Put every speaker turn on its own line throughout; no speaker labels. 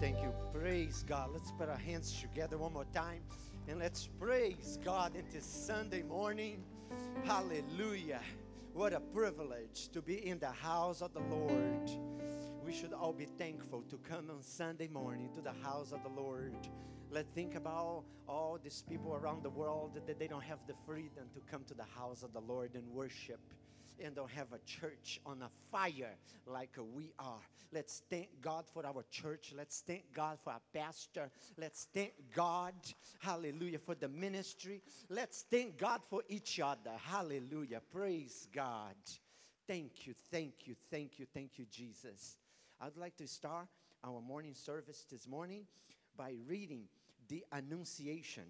Thank you. Praise God. Let's put our hands together one more time and let's praise God into Sunday morning. Hallelujah. What a privilege to be in the house of the Lord. We should all be thankful to come on Sunday morning to the house of the Lord. Let's think about all these people around the world that they don't have the freedom to come to the house of the Lord and worship and don't have a church on a fire like we are. Let's thank God for our church. Let's thank God for our pastor. Let's thank God, hallelujah, for the ministry. Let's thank God for each other. Hallelujah. Praise God. Thank you, thank you, thank you, thank you, Jesus. I'd like to start our morning service this morning by reading the Annunciation.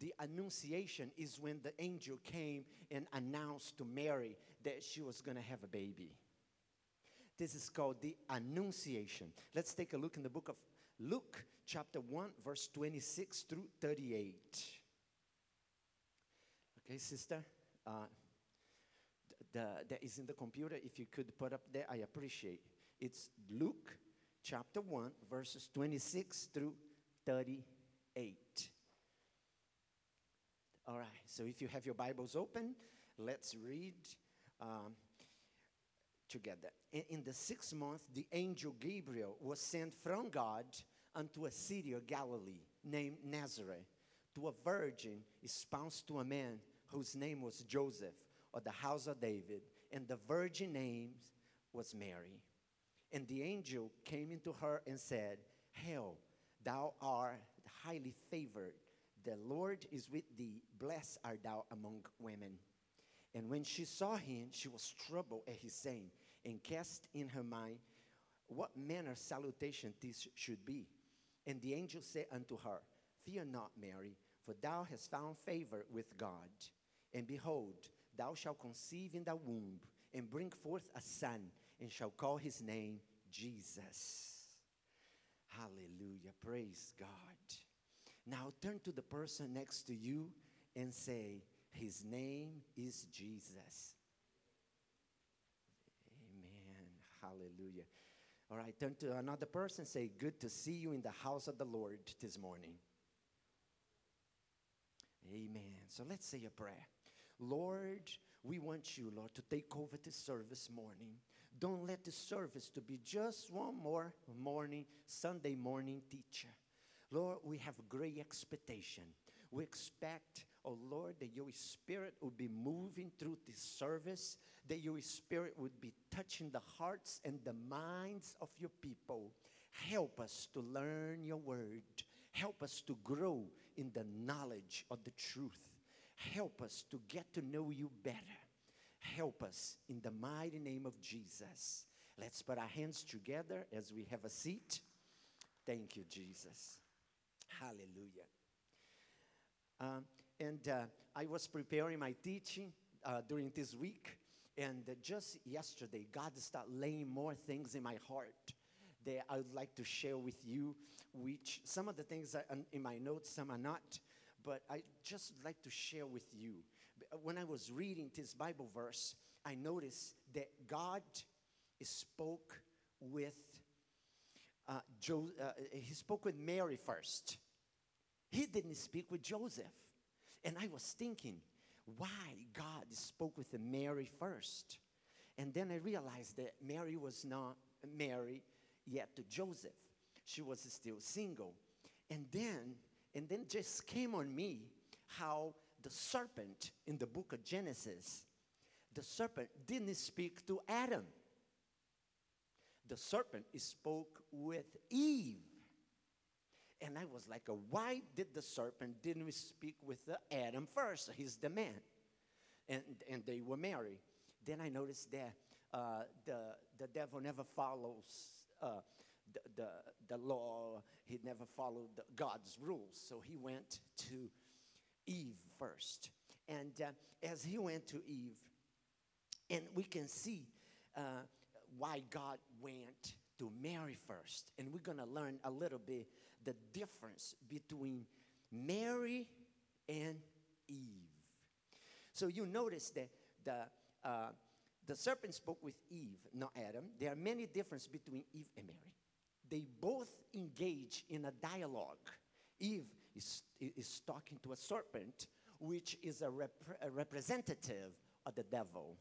The Annunciation is when the angel came and announced to Mary that she was going to have a baby. This is called the Annunciation. Let's take a look in the book of Luke, chapter 1, verse 26 through 38. Okay, sister? Uh, the, that is in the computer. If you could put up there, I appreciate. It's Luke chapter 1, verses 26 through 38. All right, so if you have your Bibles open, let's read um, together. In, in the sixth month, the angel Gabriel was sent from God unto a city of Galilee named Nazareth to a virgin espoused to a man whose name was Joseph of the house of David, and the virgin name was Mary. And the angel came into her and said, Hail, thou art highly favored. The Lord is with thee. Blessed art thou among women. And when she saw him, she was troubled at his saying, and cast in her mind what manner salutation this should be. And the angel said unto her, Fear not, Mary, for thou hast found favor with God. And behold, thou shalt conceive in thy womb, and bring forth a son, and shall call his name Jesus. Hallelujah. Praise God. Now turn to the person next to you and say, His name is Jesus. Amen. Hallelujah. All right, turn to another person. Say, Good to see you in the house of the Lord this morning. Amen. So let's say a prayer. Lord, we want you, Lord, to take over this service morning. Don't let the service to be just one more morning, Sunday morning teacher. Lord, we have great expectation. We expect, oh Lord, that your spirit would be moving through this service, that your spirit would be touching the hearts and the minds of your people. Help us to learn your word. Help us to grow in the knowledge of the truth. Help us to get to know you better. Help us in the mighty name of Jesus. Let's put our hands together as we have a seat. Thank you, Jesus. Hallelujah. Um, and uh, I was preparing my teaching uh, during this week, and uh, just yesterday, God started laying more things in my heart that I would like to share with you. Which some of the things are in my notes, some are not, but I just like to share with you. When I was reading this Bible verse, I noticed that God spoke with uh, jo- uh, he spoke with Mary first. He didn't speak with Joseph. And I was thinking, why God spoke with Mary first? And then I realized that Mary was not married yet to Joseph. She was still single. And then, and then just came on me how the serpent in the book of Genesis, the serpent didn't speak to Adam. The serpent spoke with Eve. And I was like, why did the serpent didn't speak with Adam first? He's the man. And, and they were married. Then I noticed that uh, the, the devil never follows uh, the, the, the law. He never followed the, God's rules. So he went to Eve first. And uh, as he went to Eve, and we can see uh, why God went to Mary first. And we're going to learn a little bit the difference between Mary and Eve. So you notice that the, uh, the serpent spoke with Eve, not Adam. There are many differences between Eve and Mary. They both engage in a dialogue. Eve is, is talking to a serpent, which is a, rep- a representative of the devil.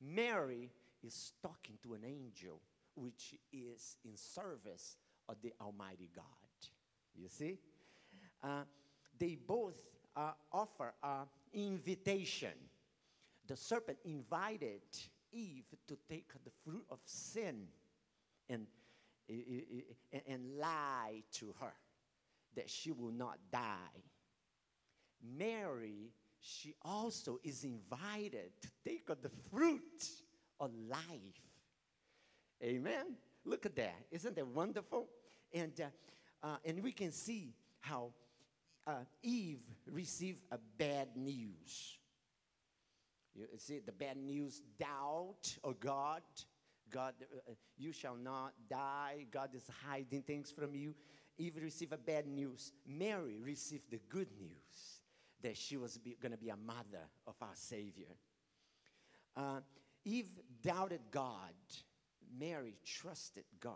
Mary is talking to an angel, which is in service of the Almighty God. You see? Uh, they both uh, offer an invitation. The serpent invited Eve to take the fruit of sin and, and, and lie to her that she will not die. Mary, she also is invited to take of the fruit of life. Amen. Look at that. Isn't that wonderful? And, uh, uh, and we can see how uh, Eve received a bad news. You see, the bad news doubt of God. God, uh, you shall not die. God is hiding things from you. Eve received a bad news. Mary received the good news that she was going to be a mother of our Savior. Uh, Eve doubted God. Mary trusted God.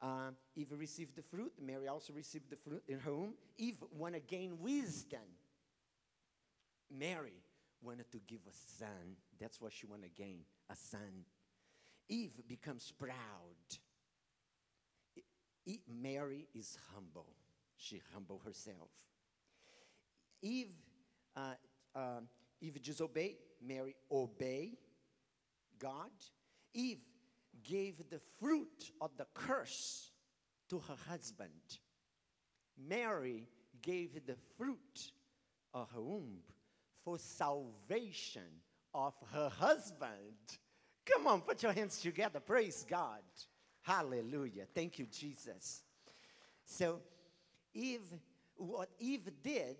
Uh, Eve received the fruit. Mary also received the fruit in whom Eve wanted to gain wisdom. Mary wanted to give a son. That's what she wanted to gain a son. Eve becomes proud. I, Mary is humble. She humble herself. Eve, uh, uh, Eve disobeyed. Mary obey God. Eve gave the fruit of the curse to her husband. Mary gave the fruit of her womb for salvation of her husband. Come on, put your hands together. Praise God. Hallelujah. Thank you, Jesus. So, Eve, what Eve did,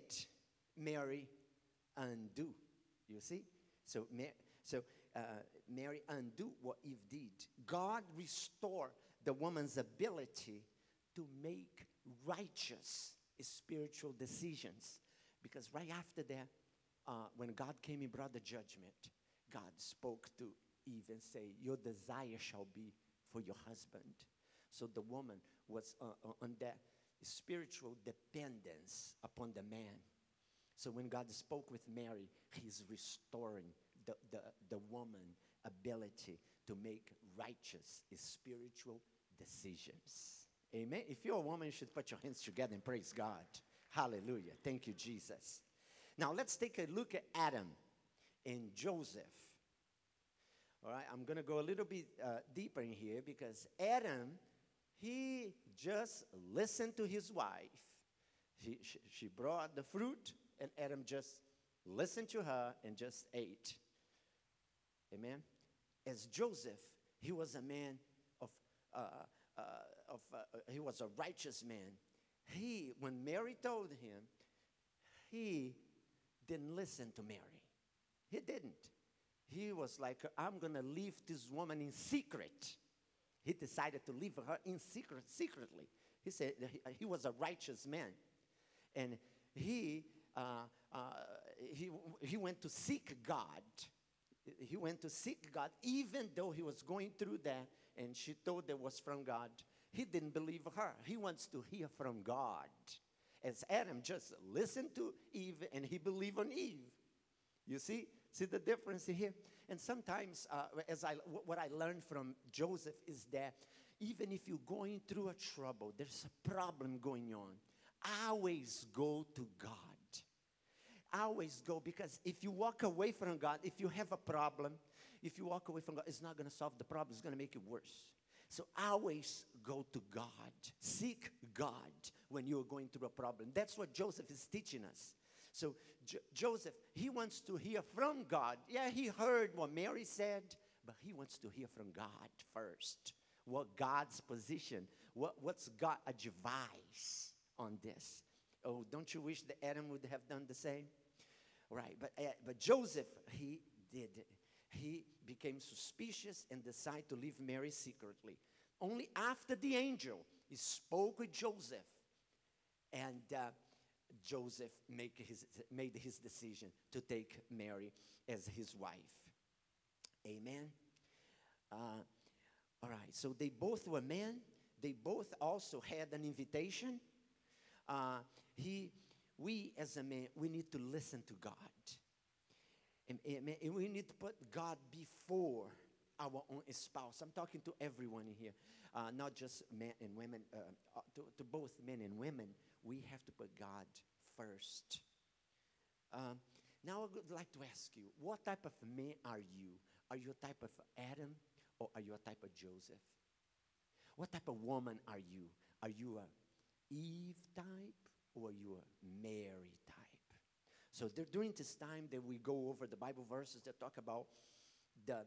Mary undo. You see? So, so uh, Mary undo what Eve did. God restored the woman's ability to make righteous spiritual decisions. Because right after that, uh, when God came and brought the judgment, God spoke to Eve and say, "Your desire shall be for your husband." So the woman was uh, uh, on that spiritual dependence upon the man. So when God spoke with Mary, He's restoring the, the, the woman ability to make righteous spiritual decisions. Amen. If you're a woman, you should put your hands together and praise God. Hallelujah. Thank you, Jesus. Now let's take a look at Adam and Joseph. All right, I'm going to go a little bit uh, deeper in here because Adam, he just listened to his wife. He, she, she brought the fruit, and Adam just listened to her and just ate. Amen. As Joseph, he was a man of, uh, uh, of uh, he was a righteous man. He, when Mary told him, he didn't listen to Mary. He didn't. He was like, I'm going to leave this woman in secret. He decided to leave her in secret, secretly. He said he, he was a righteous man. And he, uh, uh, he, he went to seek God he went to seek God, even though he was going through that and she thought that was from God. He didn't believe her. He wants to hear from God. As Adam just listened to Eve and he believed on Eve. You see? See the difference here? And sometimes, uh, as I, what I learned from Joseph is that even if you're going through a trouble, there's a problem going on, always go to God always go because if you walk away from God, if you have a problem, if you walk away from God, it's not going to solve the problem, it's going to make it worse. So always go to God. Seek God when you're going through a problem. That's what Joseph is teaching us. So jo- Joseph, he wants to hear from God. Yeah, he heard what Mary said, but he wants to hear from God first. What God's position, what, what's God advice on this? Oh, don't you wish that Adam would have done the same? Right, but, uh, but Joseph, he did. He became suspicious and decided to leave Mary secretly. Only after the angel he spoke with Joseph, and uh, Joseph make his, made his decision to take Mary as his wife. Amen. Uh, all right, so they both were men. they both also had an invitation. Uh, he, we as a man, we need to listen to God. And, and- we need to put God before our own spouse. I'm talking to everyone in here, uh, not just men and women, uh, uh, to, to both men and women. We have to put God first. Um, now I would like to ask you, what type of man are you? Are you a type of Adam or are you a type of Joseph? What type of woman are you? Are you a Eve type or are you a Mary type? So during this time that we go over the Bible verses that talk about the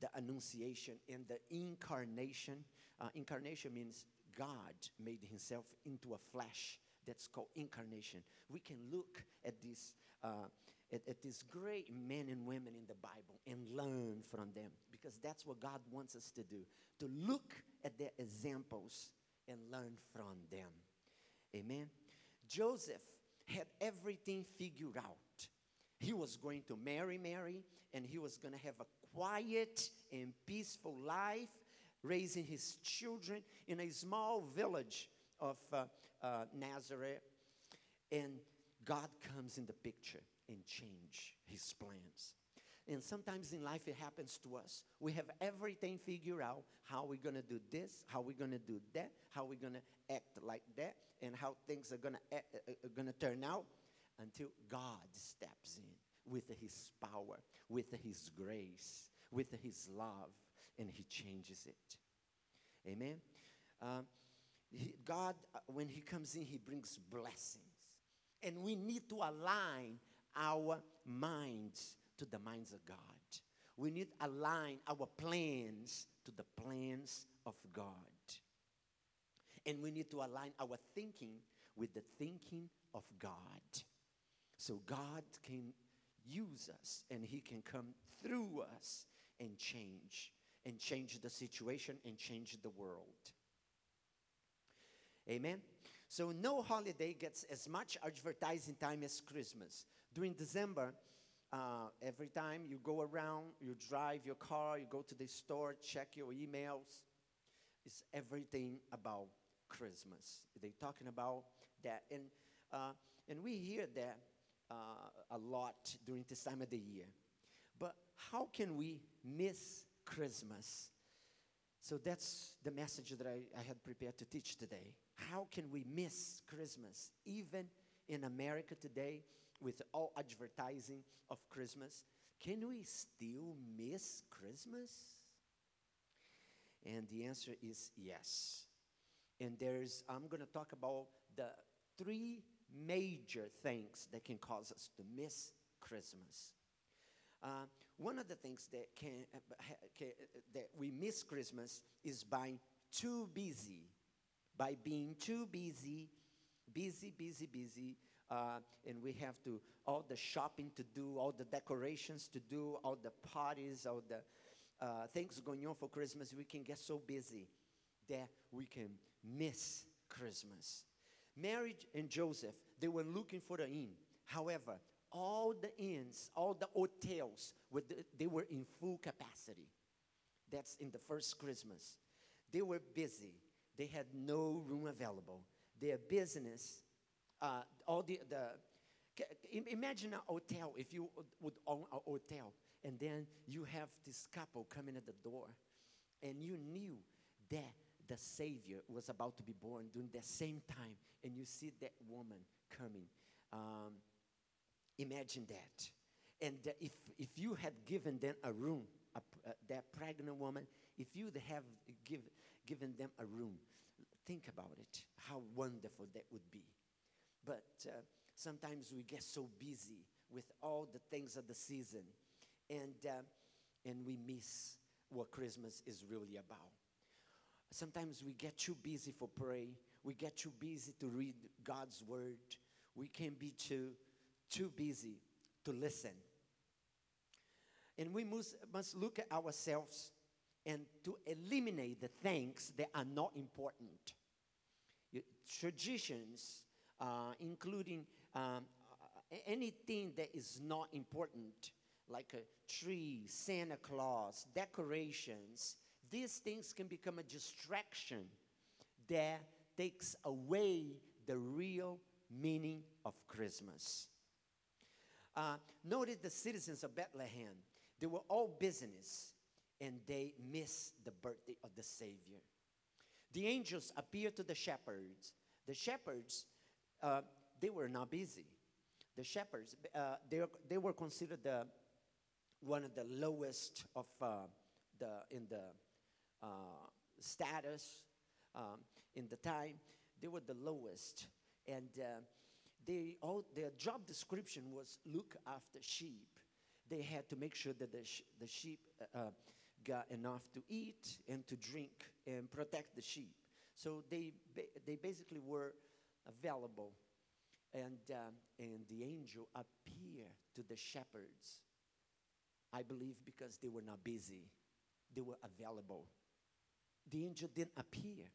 the annunciation and the incarnation. Uh, incarnation means God made himself into a flesh. That's called incarnation. We can look at these uh, at, at these great men and women in the Bible and learn from them because that's what God wants us to do to look at their examples and learn from them. Amen. Joseph had everything figured out. He was going to marry Mary and he was going to have a quiet and peaceful life, raising his children in a small village of uh, uh, Nazareth. And God comes in the picture and change his plans. And sometimes in life it happens to us. We have everything figured out how we're going to do this, how we're going to do that, how we're going to act like that, and how things are going uh, uh, going to turn out until God steps in with his power, with his grace, with his love, and he changes it. Amen. Um, he- God, uh, when he comes in, he brings blessings. And we need to align our minds to the minds of God. We need to align our plans to the plans of God. And we need to align our thinking with the thinking of God. So God can use us and He can come through us and change, and change the situation and change the world. Amen. So no holiday gets as much advertising time as Christmas. During December, uh, every time you go around, you drive your car, you go to the store, check your emails, it's everything about Christmas. They're talking about that, and uh, and we hear that uh, a lot during this time of the year. But how can we miss Christmas? So that's the message that I, I had prepared to teach today. How can we miss Christmas? Even in America today, with all advertising of Christmas, can we still miss Christmas? And the answer is yes. And there's, I'm going to talk about the three major things that can cause us to miss Christmas. Uh, one of the things that can, ha- ca- uh, that we miss Christmas is by too busy, by being too busy, busy, busy, busy, uh, and we have to all the shopping to do, all the decorations to do, all the parties, all the uh, things going on for Christmas. We can get so busy that we can miss Christmas. Mary and Joseph, they were looking for the inn. However, all the inns, all the hotels, they were in full capacity. That's in the first Christmas. They were busy. They had no room available. Their business, uh, all the, the imagine a hotel, if you would- own a hotel, and then you have this couple coming at the door, and you knew that the Savior was about to be born during the same time, and you see that woman coming. Um, imagine that. And if, if you had given them a room, a, uh, that pregnant woman, if you'd have give, given them a room, think about it, how wonderful that would be. But uh, sometimes we get so busy with all the things of the season, and, uh, and we miss what Christmas is really about. Sometimes we get too busy for pray. We get too busy to read God's word. We can be too, too busy to listen. And we must, must look at ourselves and to eliminate the things that are not important. Traditions, uh, including um, anything that is not important, like a tree, Santa Claus, decorations, these things can become a distraction that takes away the real meaning of Christmas. Uh, notice the citizens of Bethlehem, they were all business and they missed the birthday of the Savior. The angels appeared to the shepherds. The shepherds, uh, they were not busy. The shepherds, uh, they, they were considered the, one of the lowest of uh, the, in the uh, status um, in the time. They were the lowest. And they all, their job description was look after sheep. They had to make sure that the, sh- the sheep got enough to eat and to drink and protect the sheep. So they, ba- they basically were available. And, um, and the angel appeared to the shepherds. I believe because they were not busy, they were available. The angel didn't appear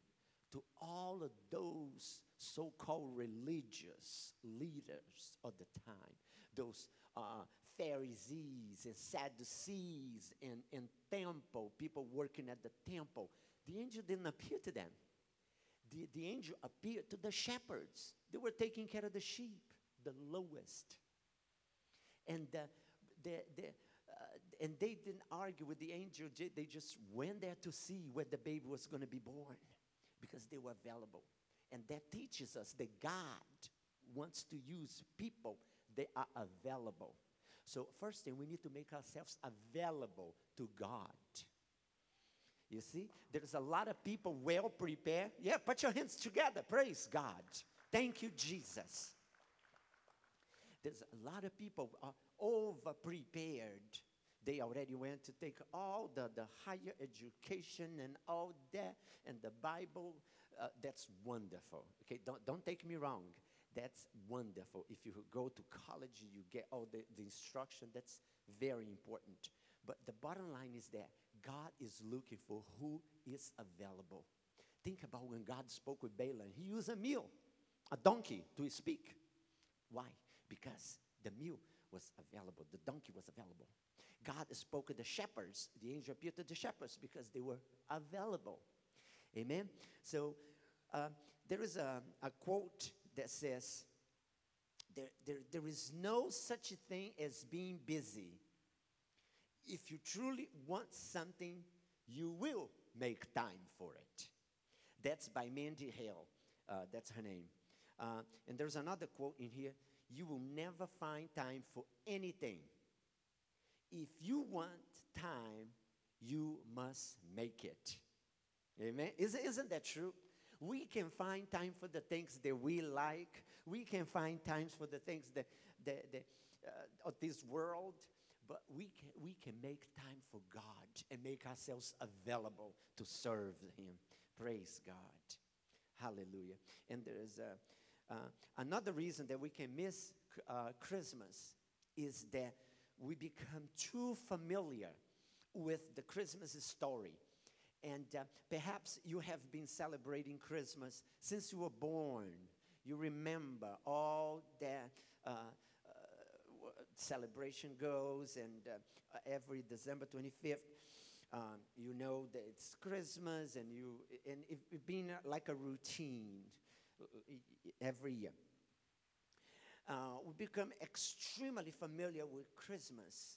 to all of those so called religious leaders of the time, those uh, Pharisees and Sadducees and, and temple, people working at the temple. The angel didn't appear to them. The, the angel appeared to the shepherds. They were taking care of the sheep, the lowest. And uh, the, the, uh, and they didn't argue with the angel. They just went there to see where the baby was going to be born because they were available. And that teaches us that God wants to use people that are available. So, first thing, we need to make ourselves available to God. You see, there's a lot of people well prepared. Yeah, put your hands together. Praise God. Thank you, Jesus. There's a lot of people over prepared. They already went to take all the, the higher education and all that, and the Bible. Uh, that's wonderful. Okay, don't, don't take me wrong. That's wonderful. If you go to college, you get all the, the instruction. That's very important. But the bottom line is that God is looking for who is available. Think about when God spoke with Balaam. He used a mule, a donkey, to speak. Why? Because the mule was available, the donkey was available. God spoke to the shepherds. The angel appeared to the shepherds because they were available. Amen. So uh, there is a, a quote that says, there, there, there is no such thing as being busy. If you truly want something, you will make time for it. That's by Mandy Hale. Uh, that's her name. Uh, and there's another quote in here you will never find time for anything. If you want time, you must make it. Amen. Isn't, isn't that true? We can find time for the things that we like. We can find times for the things that, that, that uh, of this world. But we can, we can make time for God and make ourselves available to serve Him. Praise God. Hallelujah. And there's a, uh, another reason that we can miss uh, Christmas is that we become too familiar with the Christmas story. And uh, perhaps you have been celebrating Christmas since you were born. You remember all that uh, celebration goes, and uh, every December 25th, um, you know that it's Christmas, and you and it, it being like a routine every year. Uh, we become extremely familiar with Christmas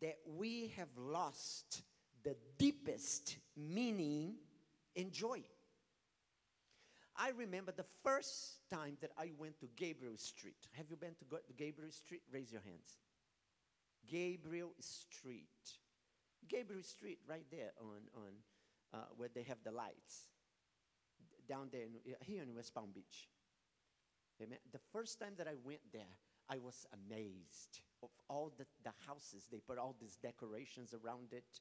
that we have lost the deepest meaning and joy. I remember the first time that I went to Gabriel Street. Have you been to Gabriel Street? Raise your hands. Gabriel Street. Gabriel Street, right there on, on uh, where they have the lights. Down there, in, here in West Palm Beach. Amen. The first time that I went there, I was amazed of all the, the houses. They put all these decorations around it.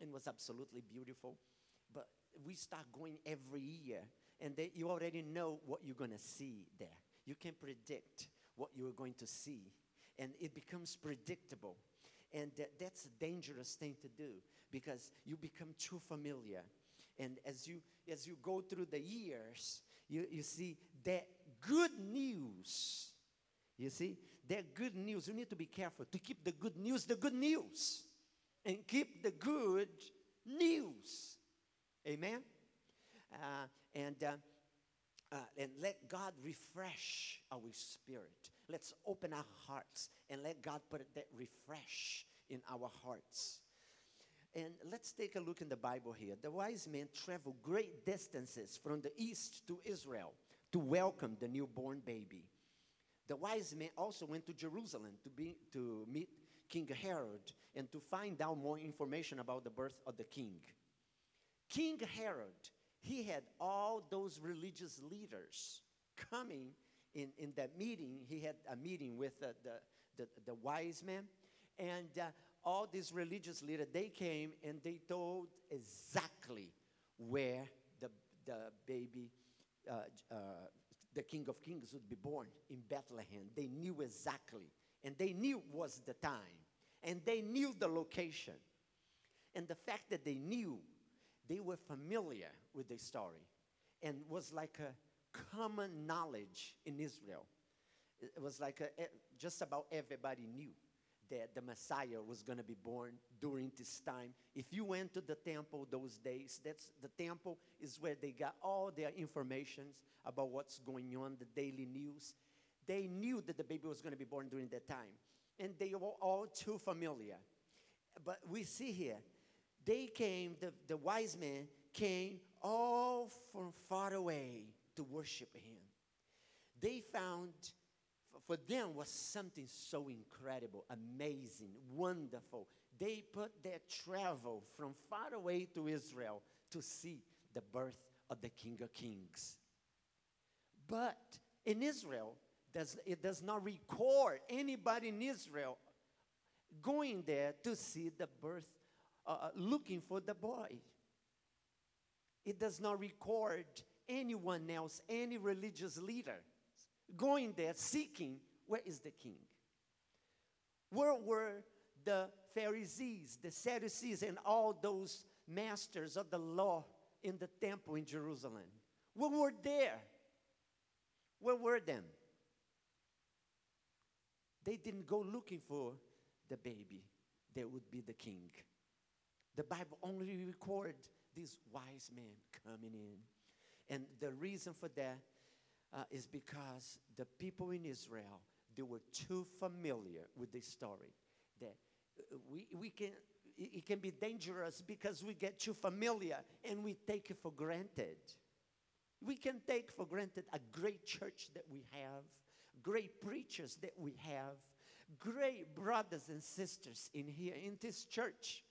It was absolutely beautiful. But we start going every year, and they, you already know what you're going to see there. You can predict what you're going to see, and it becomes predictable. And that, that's a dangerous thing to do because you become too familiar. And as you, as you go through the years, you, you see that good news. You see, that good news. You need to be careful to keep the good news the good news and keep the good news. Amen? Uh, and, uh, uh, and let God refresh our spirit. Let's open our hearts and let God put that refresh in our hearts. And let's take a look in the Bible here. The wise men traveled great distances from the east to Israel to welcome the newborn baby. The wise men also went to Jerusalem to, be, to meet King Herod and to find out more information about the birth of the king. King Herod, he had all those religious leaders coming in, in that meeting. He had a meeting with the, the, the, the wise men. And uh, all these religious leaders, they came and they told exactly where the, the baby, uh, uh, the King of Kings would be born in Bethlehem. They knew exactly. And they knew was the time. And they knew the location. And the fact that they knew, they were familiar with the story. And was like a common knowledge in Israel. It was like a, just about everybody knew that the Messiah was going to be born during this time. If you went to the temple those days, that's the temple is where they got all their informations about what's going on, the daily news. They knew that the baby was going to be born during that time, and they were all too familiar. But we see here, they came, the, the wise men came all from far away to worship him. They found for them was something so incredible, amazing, wonderful. They put their travel from far away to Israel to see the birth of the King of Kings. But in Israel, does, it does not record anybody in Israel going there to see the birth, uh, uh looking for the boy. It does not record anyone else, any religious leader going there seeking where is the king? Where were the Pharisees, the Sadducees, and all those masters of the law in the temple in Jerusalem? Where were there? Where were them? They didn't go looking for the baby. There would be the king. The Bible only records these wise men coming in. And the reason for that uh, is because the people in Israel, they were too familiar with this story that uh, we, we can, it can be dangerous because we get too familiar and we take it for granted. We can take for granted a great church that we have, great preachers that we have, great brothers and sisters in here in this church.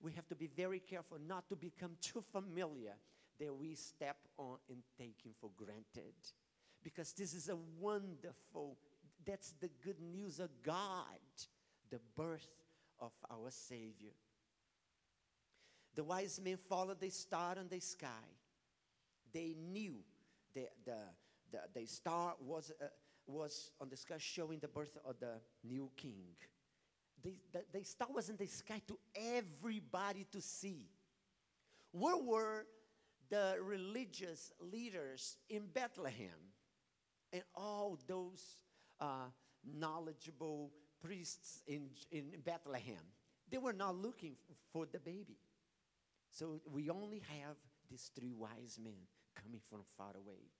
We have to be very careful not to become too familiar that we step on and him for granted because this is a wonderful, that's the good news of God, the birth of our Savior. The wise men followed the star in the sky. They knew that the, the, the star was, uh, was on the sky showing the birth of the new king. The, the, the star was in the sky to everybody to see. Where were the religious leaders in Bethlehem? and all those uh, knowledgeable priests in, in Bethlehem, they were not looking for the baby. So we only have these three wise men coming from far away.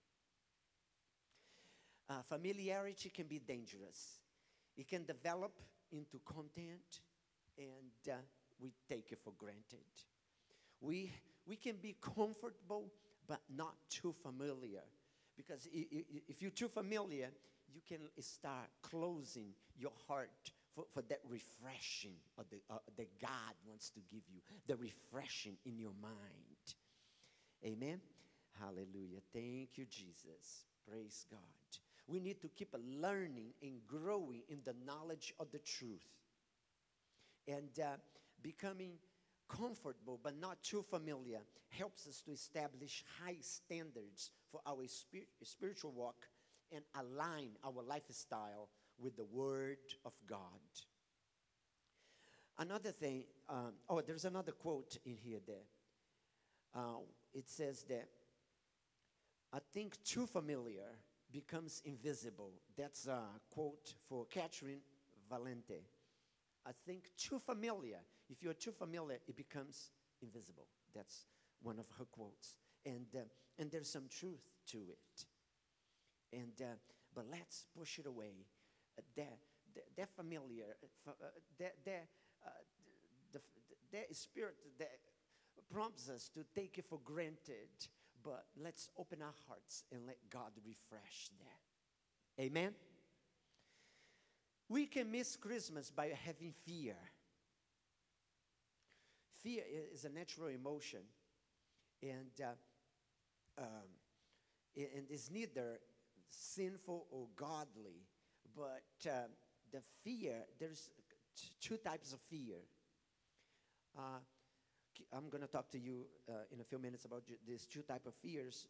Uh, familiarity can be dangerous. It can develop into content, and uh, we take it for granted. We, we can be comfortable, but not too familiar because if you're too familiar, you can start closing your heart for, for that refreshing the, uh, that God wants to give you, the refreshing in your mind. Amen. Hallelujah. Thank you, Jesus. Praise God. We need to keep learning and growing in the knowledge of the truth and uh, becoming comfortable but not too familiar helps us to establish high standards for our spir- spiritual walk and align our lifestyle with the Word of God. Another thing, um, oh, there's another quote in here there. Uh, it says that I think too familiar becomes invisible. That's a quote for Catherynne Valente. I think too familiar. If you're too familiar, it becomes invisible. That's one of her quotes. And, uh, and there's some truth to it. And, uh, but let's push it away. Uh, they're, they're, familiar. Uh, uh, they're, they're, uh, the, spirit that prompts us to take it for granted. But let's open our hearts and let God refresh there. Amen? We can miss Christmas by having fear. Fear is a natural emotion, and, uh, um, and is neither sinful or godly. But uh, the fear, there's two types of fear. Uh, I'm going to talk to you uh, in a few minutes about these two type of fears.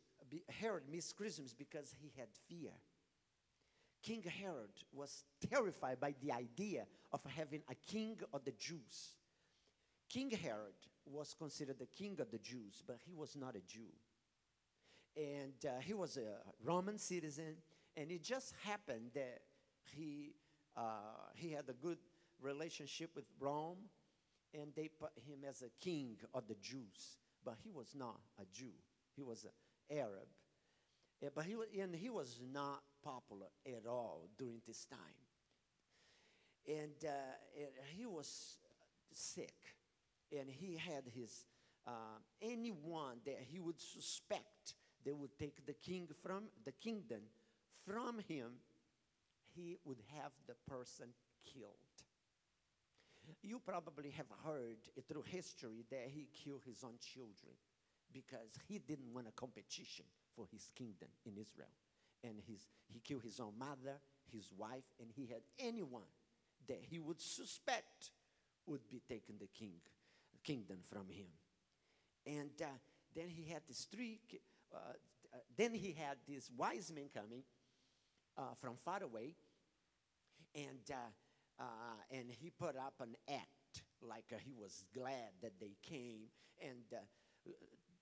Herod missed Christmas because he had fear. King Herod was terrified by the idea of having a king of the Jews. King Herod was considered the king of the Jews, but he was not a Jew. And uh, he was a Roman citizen, and it just happened that he, uh, he had a good relationship with Rome, and they put him as a king of the Jews. But he was not a Jew, he was an Arab. Yeah, but he, and he was not popular at all during this time. And, uh, he was sick, and he had his, uh, anyone that he would suspect they would take the king from the kingdom from him, he would have the person killed. You probably have heard through history that he killed his own children because he didn't want a competition for his kingdom in Israel. And his, he killed his own mother, his wife, and he had anyone that he would suspect would be taking the king, kingdom from him. And uh, then he had this three, uh, uh, then he had this wise men coming uh, from far away, and, uh, uh, and he put up an act like he was glad that they came and,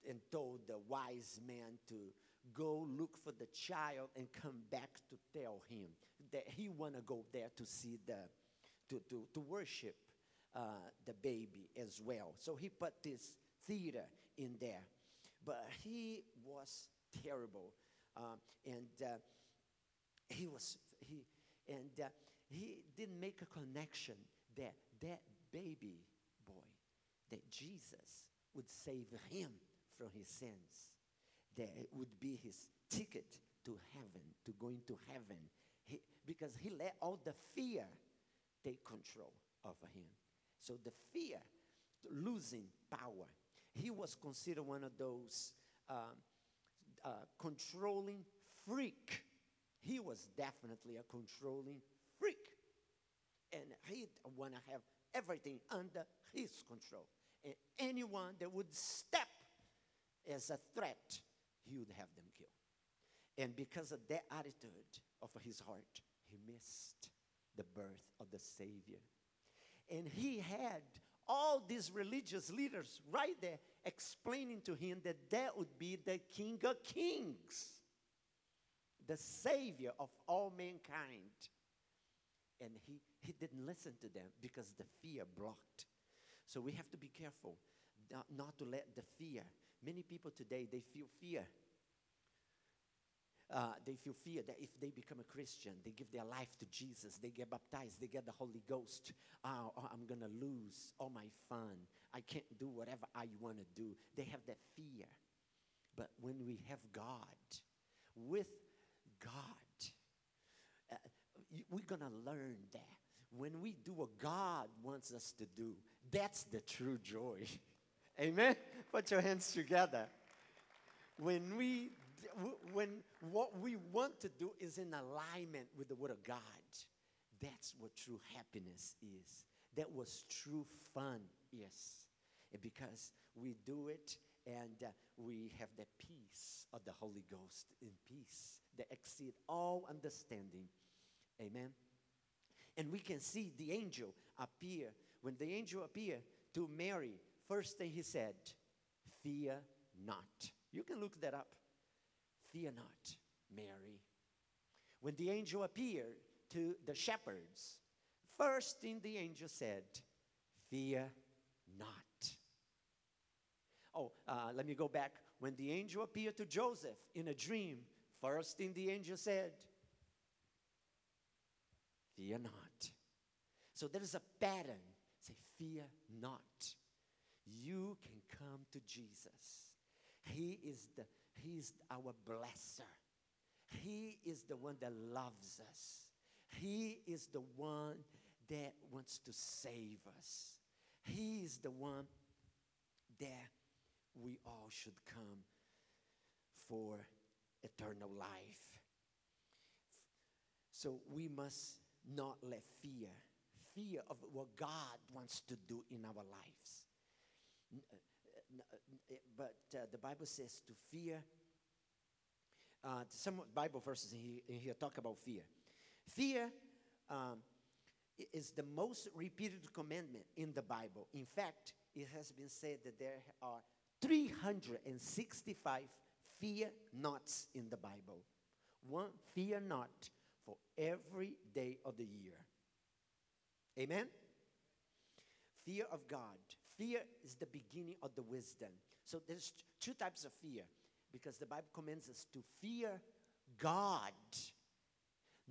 and told the wise man to go look for the child and come back to tell him that he want to go there to see the to, to, to worship uh, the baby as well. So he put this theater in there. But he was terrible um, and uh, he was he and uh, he didn't make a connection that that baby boy that jesus would save him from his sins that it would be his ticket to heaven, to going to heaven, he, because he let all the fear take control over him. So the fear, losing power. He was considered one of those um, uh, controlling freak. He was definitely a controlling freak, and he want to have everything under his control. And anyone that would step as a threat he would have them killed. And because of that attitude of his heart, he missed the birth of the Savior. And he had all these religious leaders right there explaining to him that that would be the King of Kings, the Savior of all mankind. And he, he didn't listen to them because the fear blocked. So we have to be careful not, not to let the fear Many people today, they feel fear. Uh, they feel fear that if they become a Christian, they give their life to Jesus, they get baptized, they get the Holy Ghost. Oh, oh I'm going to lose all my fun. I can't do whatever I want to do. They have that fear. But when we have God, with God, we're going to learn that. When we do what God wants us to do, that's the true joy. Amen? Put your hands together. When we when what we want to do is in alignment with the word of God, that's what true happiness is. That was true fun, yes. Because we do it and uh, we have the peace of the Holy Ghost in peace that exceed all understanding. Amen. And we can see the angel appear. When the angel appeared to Mary, First thing he said, Fear not. You can look that up. Fear not, Mary. When the angel appeared to the shepherds, first thing the angel said, Fear not. Oh, uh, let me go back. When the angel appeared to Joseph in a dream, first thing the angel said, Fear not. So there is a pattern. Say, Fear not. You can come to Jesus. He is the He is our blesser. He is the one that loves us. He is the one that wants to save us. He is the one that we all should come for eternal life. So we must not let fear, fear of what God wants to do in our lives. Uh, uh, but uh, the Bible says to fear. Uh, some Bible verses here, here, talk about fear. Fear um, is the most repeated commandment in the Bible. In fact, it has been said that there are 365 fear nots in the Bible. One fear not for every day of the year. Amen? Fear of God. Fear is the beginning of the wisdom. So there's two types of fear because the Bible commands us to fear God,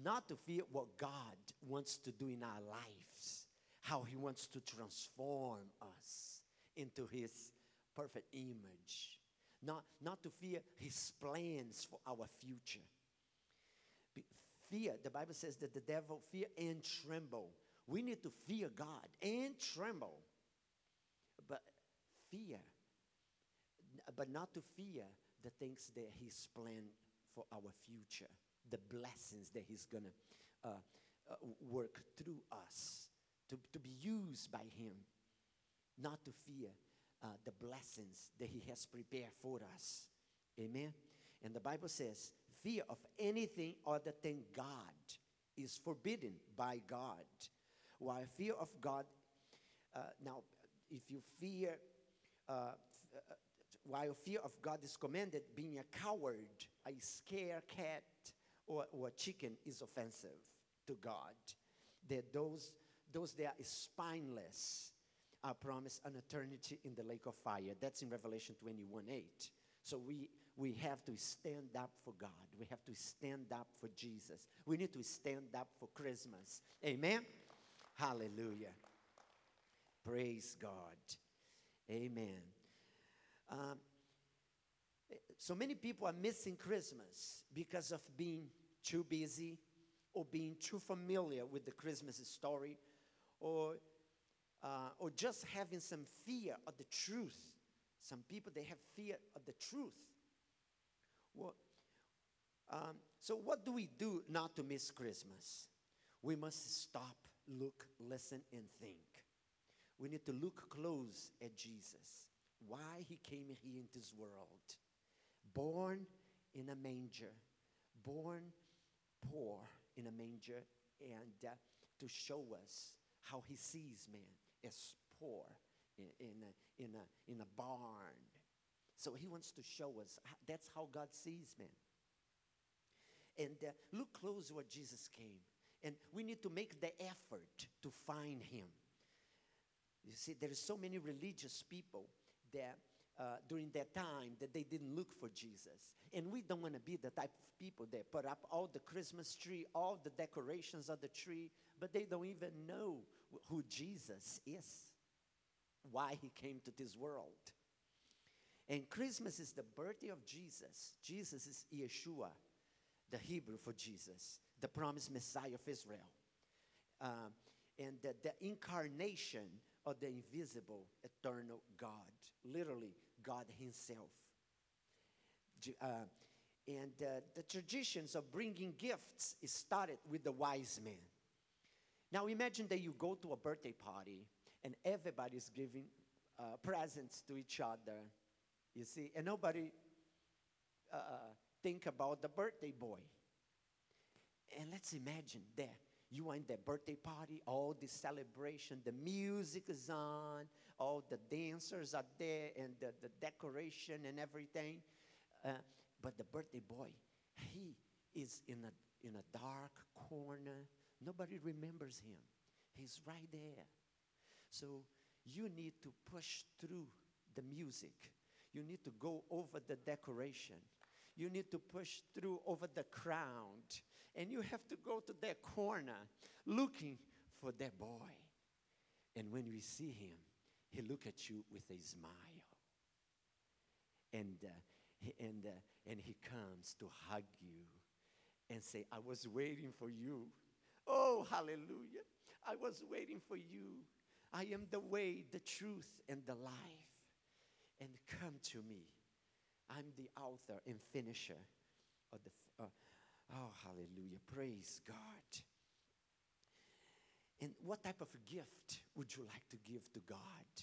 not to fear what God wants to do in our lives, how He wants to transform us into His perfect image, not, not to fear His plans for our future. Fear, the Bible says that the devil fear and tremble. We need to fear God and tremble. But fear, but not to fear the things that He's planned for our future, the blessings that He's going to uh, uh, work through us, to, to be used by Him, not to fear uh, the blessings that He has prepared for us. Amen. And the Bible says, fear of anything other than God is forbidden by God. While fear of God, uh, now, if you fear, uh, uh, while fear of God is commanded, being a coward, a scared cat, or, or a chicken is offensive to God. That those, those that are spineless are promised an eternity in the lake of fire. That's in Revelation 21 8. So we, we have to stand up for God. We have to stand up for Jesus. We need to stand up for Christmas. Amen? Hallelujah. Praise God. Amen. Um, so many people are missing Christmas because of being too busy or being too familiar with the Christmas story or, uh, or just having some fear of the truth. Some people, they have fear of the truth. Um, so, what do we do not to miss Christmas? We must stop, look, listen, and think. We need to look close at Jesus, why he came here in this world. Born in a manger, born poor in a manger, and uh, to show us how he sees man as poor in, in, a, in, a, in a barn. So he wants to show us that's how God sees man. And uh, look close where Jesus came. And we need to make the effort to find him. You see, there are so many religious people that uh, during that time that they didn't look for Jesus. And we don't want to be the type of people that put up all the Christmas tree, all the decorations of the tree, but they don't even know who Jesus is, why he came to this world. And Christmas is the birthday of Jesus. Jesus is Yeshua, the Hebrew for Jesus, the promised Messiah of Israel. Um, and the, the incarnation of the invisible, eternal God, literally God Himself. Uh, and uh, the traditions of bringing gifts started with the wise men. Now imagine that you go to a birthday party and everybody's giving uh, presents to each other, you see, and nobody uh, think about the birthday boy. And let's imagine that you are in the birthday party, all the celebration, the music is on, all the dancers are there, and the, the decoration and everything. Uh, but the birthday boy, he is in a, in a dark corner. Nobody remembers him. He's right there. So you need to push through the music. You need to go over the decoration. You need to push through over the crowd. And you have to go to that corner looking for that boy. And when we see him, he look at you with a smile. And, uh, he, and, uh, and he comes to hug you and say, I was waiting for you. Oh, hallelujah. I was waiting for you. I am the way, the truth, and the life. And come to me. I'm the author and finisher of the. Uh, oh, hallelujah. Praise God. And what type of gift would you like to give to God,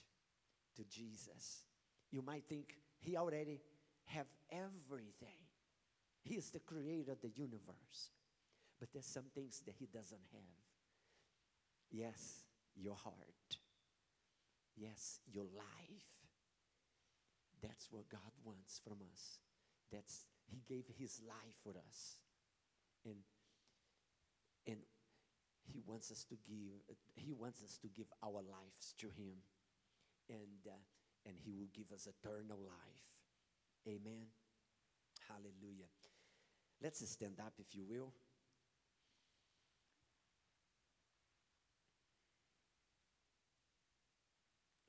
to Jesus? You might think he already have everything. He is the creator of the universe. But there's some things that he doesn't have. Yes, your heart. Yes, your life. That's what God wants from us. That's He gave His life for us. And and He wants us to give He wants us to give our lives to Him. And uh, and He will give us eternal life. Amen. Hallelujah. Let's stand up if you will.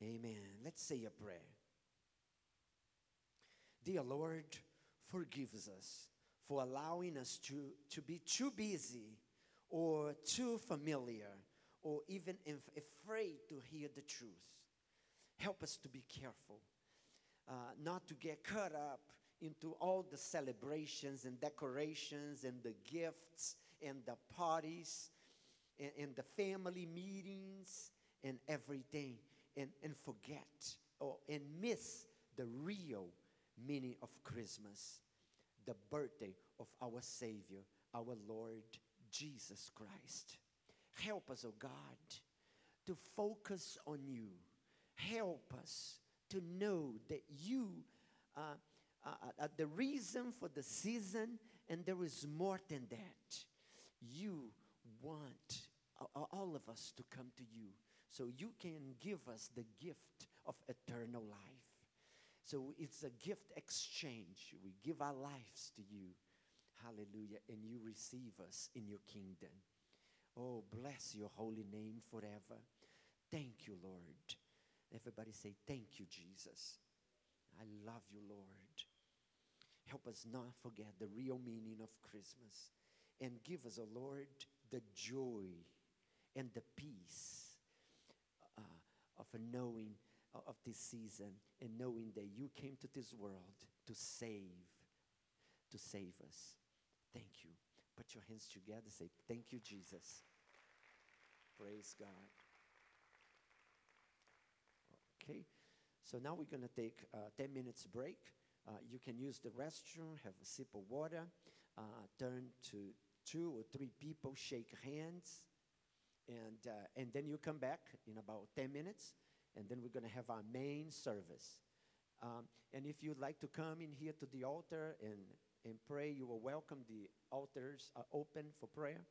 Amen. Let's say a prayer. Dear Lord, forgive us for allowing us to, to be too busy or too familiar or even af- afraid to hear the truth. Help us to be careful, uh, not to get caught up into all the celebrations and decorations and the gifts and the parties and, and the family meetings and everything and, and forget or and miss the real meaning of Christmas, the birthday of our Savior, our Lord Jesus Christ. Help us, oh God, to focus on you. Help us to know that you uh, uh, are the reason for the season, and there is more than that. You want uh, all of us to come to you so you can give us the gift of eternal life. So it's a gift exchange. We give our lives to you. Hallelujah. And you receive us in your kingdom. Oh, bless your holy name forever. Thank you, Lord. Everybody say, Thank you, Jesus. I love you, Lord. Help us not forget the real meaning of Christmas and give us, O oh Lord, the joy and the peace uh, of knowing of this season and knowing that you came to this world to save, to save us. Thank you. Put your hands together. Say, Thank you, Jesus. Praise God. Okay, so now we're going to take a 10 minutes break. Uh, you can use the restroom, have a sip of water, uh, turn to two or three people, shake hands, and, uh, and then you come back in about 10 minutes and then we're going to have our main service. Um, and if you'd like to come in here to the altar and, and pray, you are welcome. The altars are open for prayer.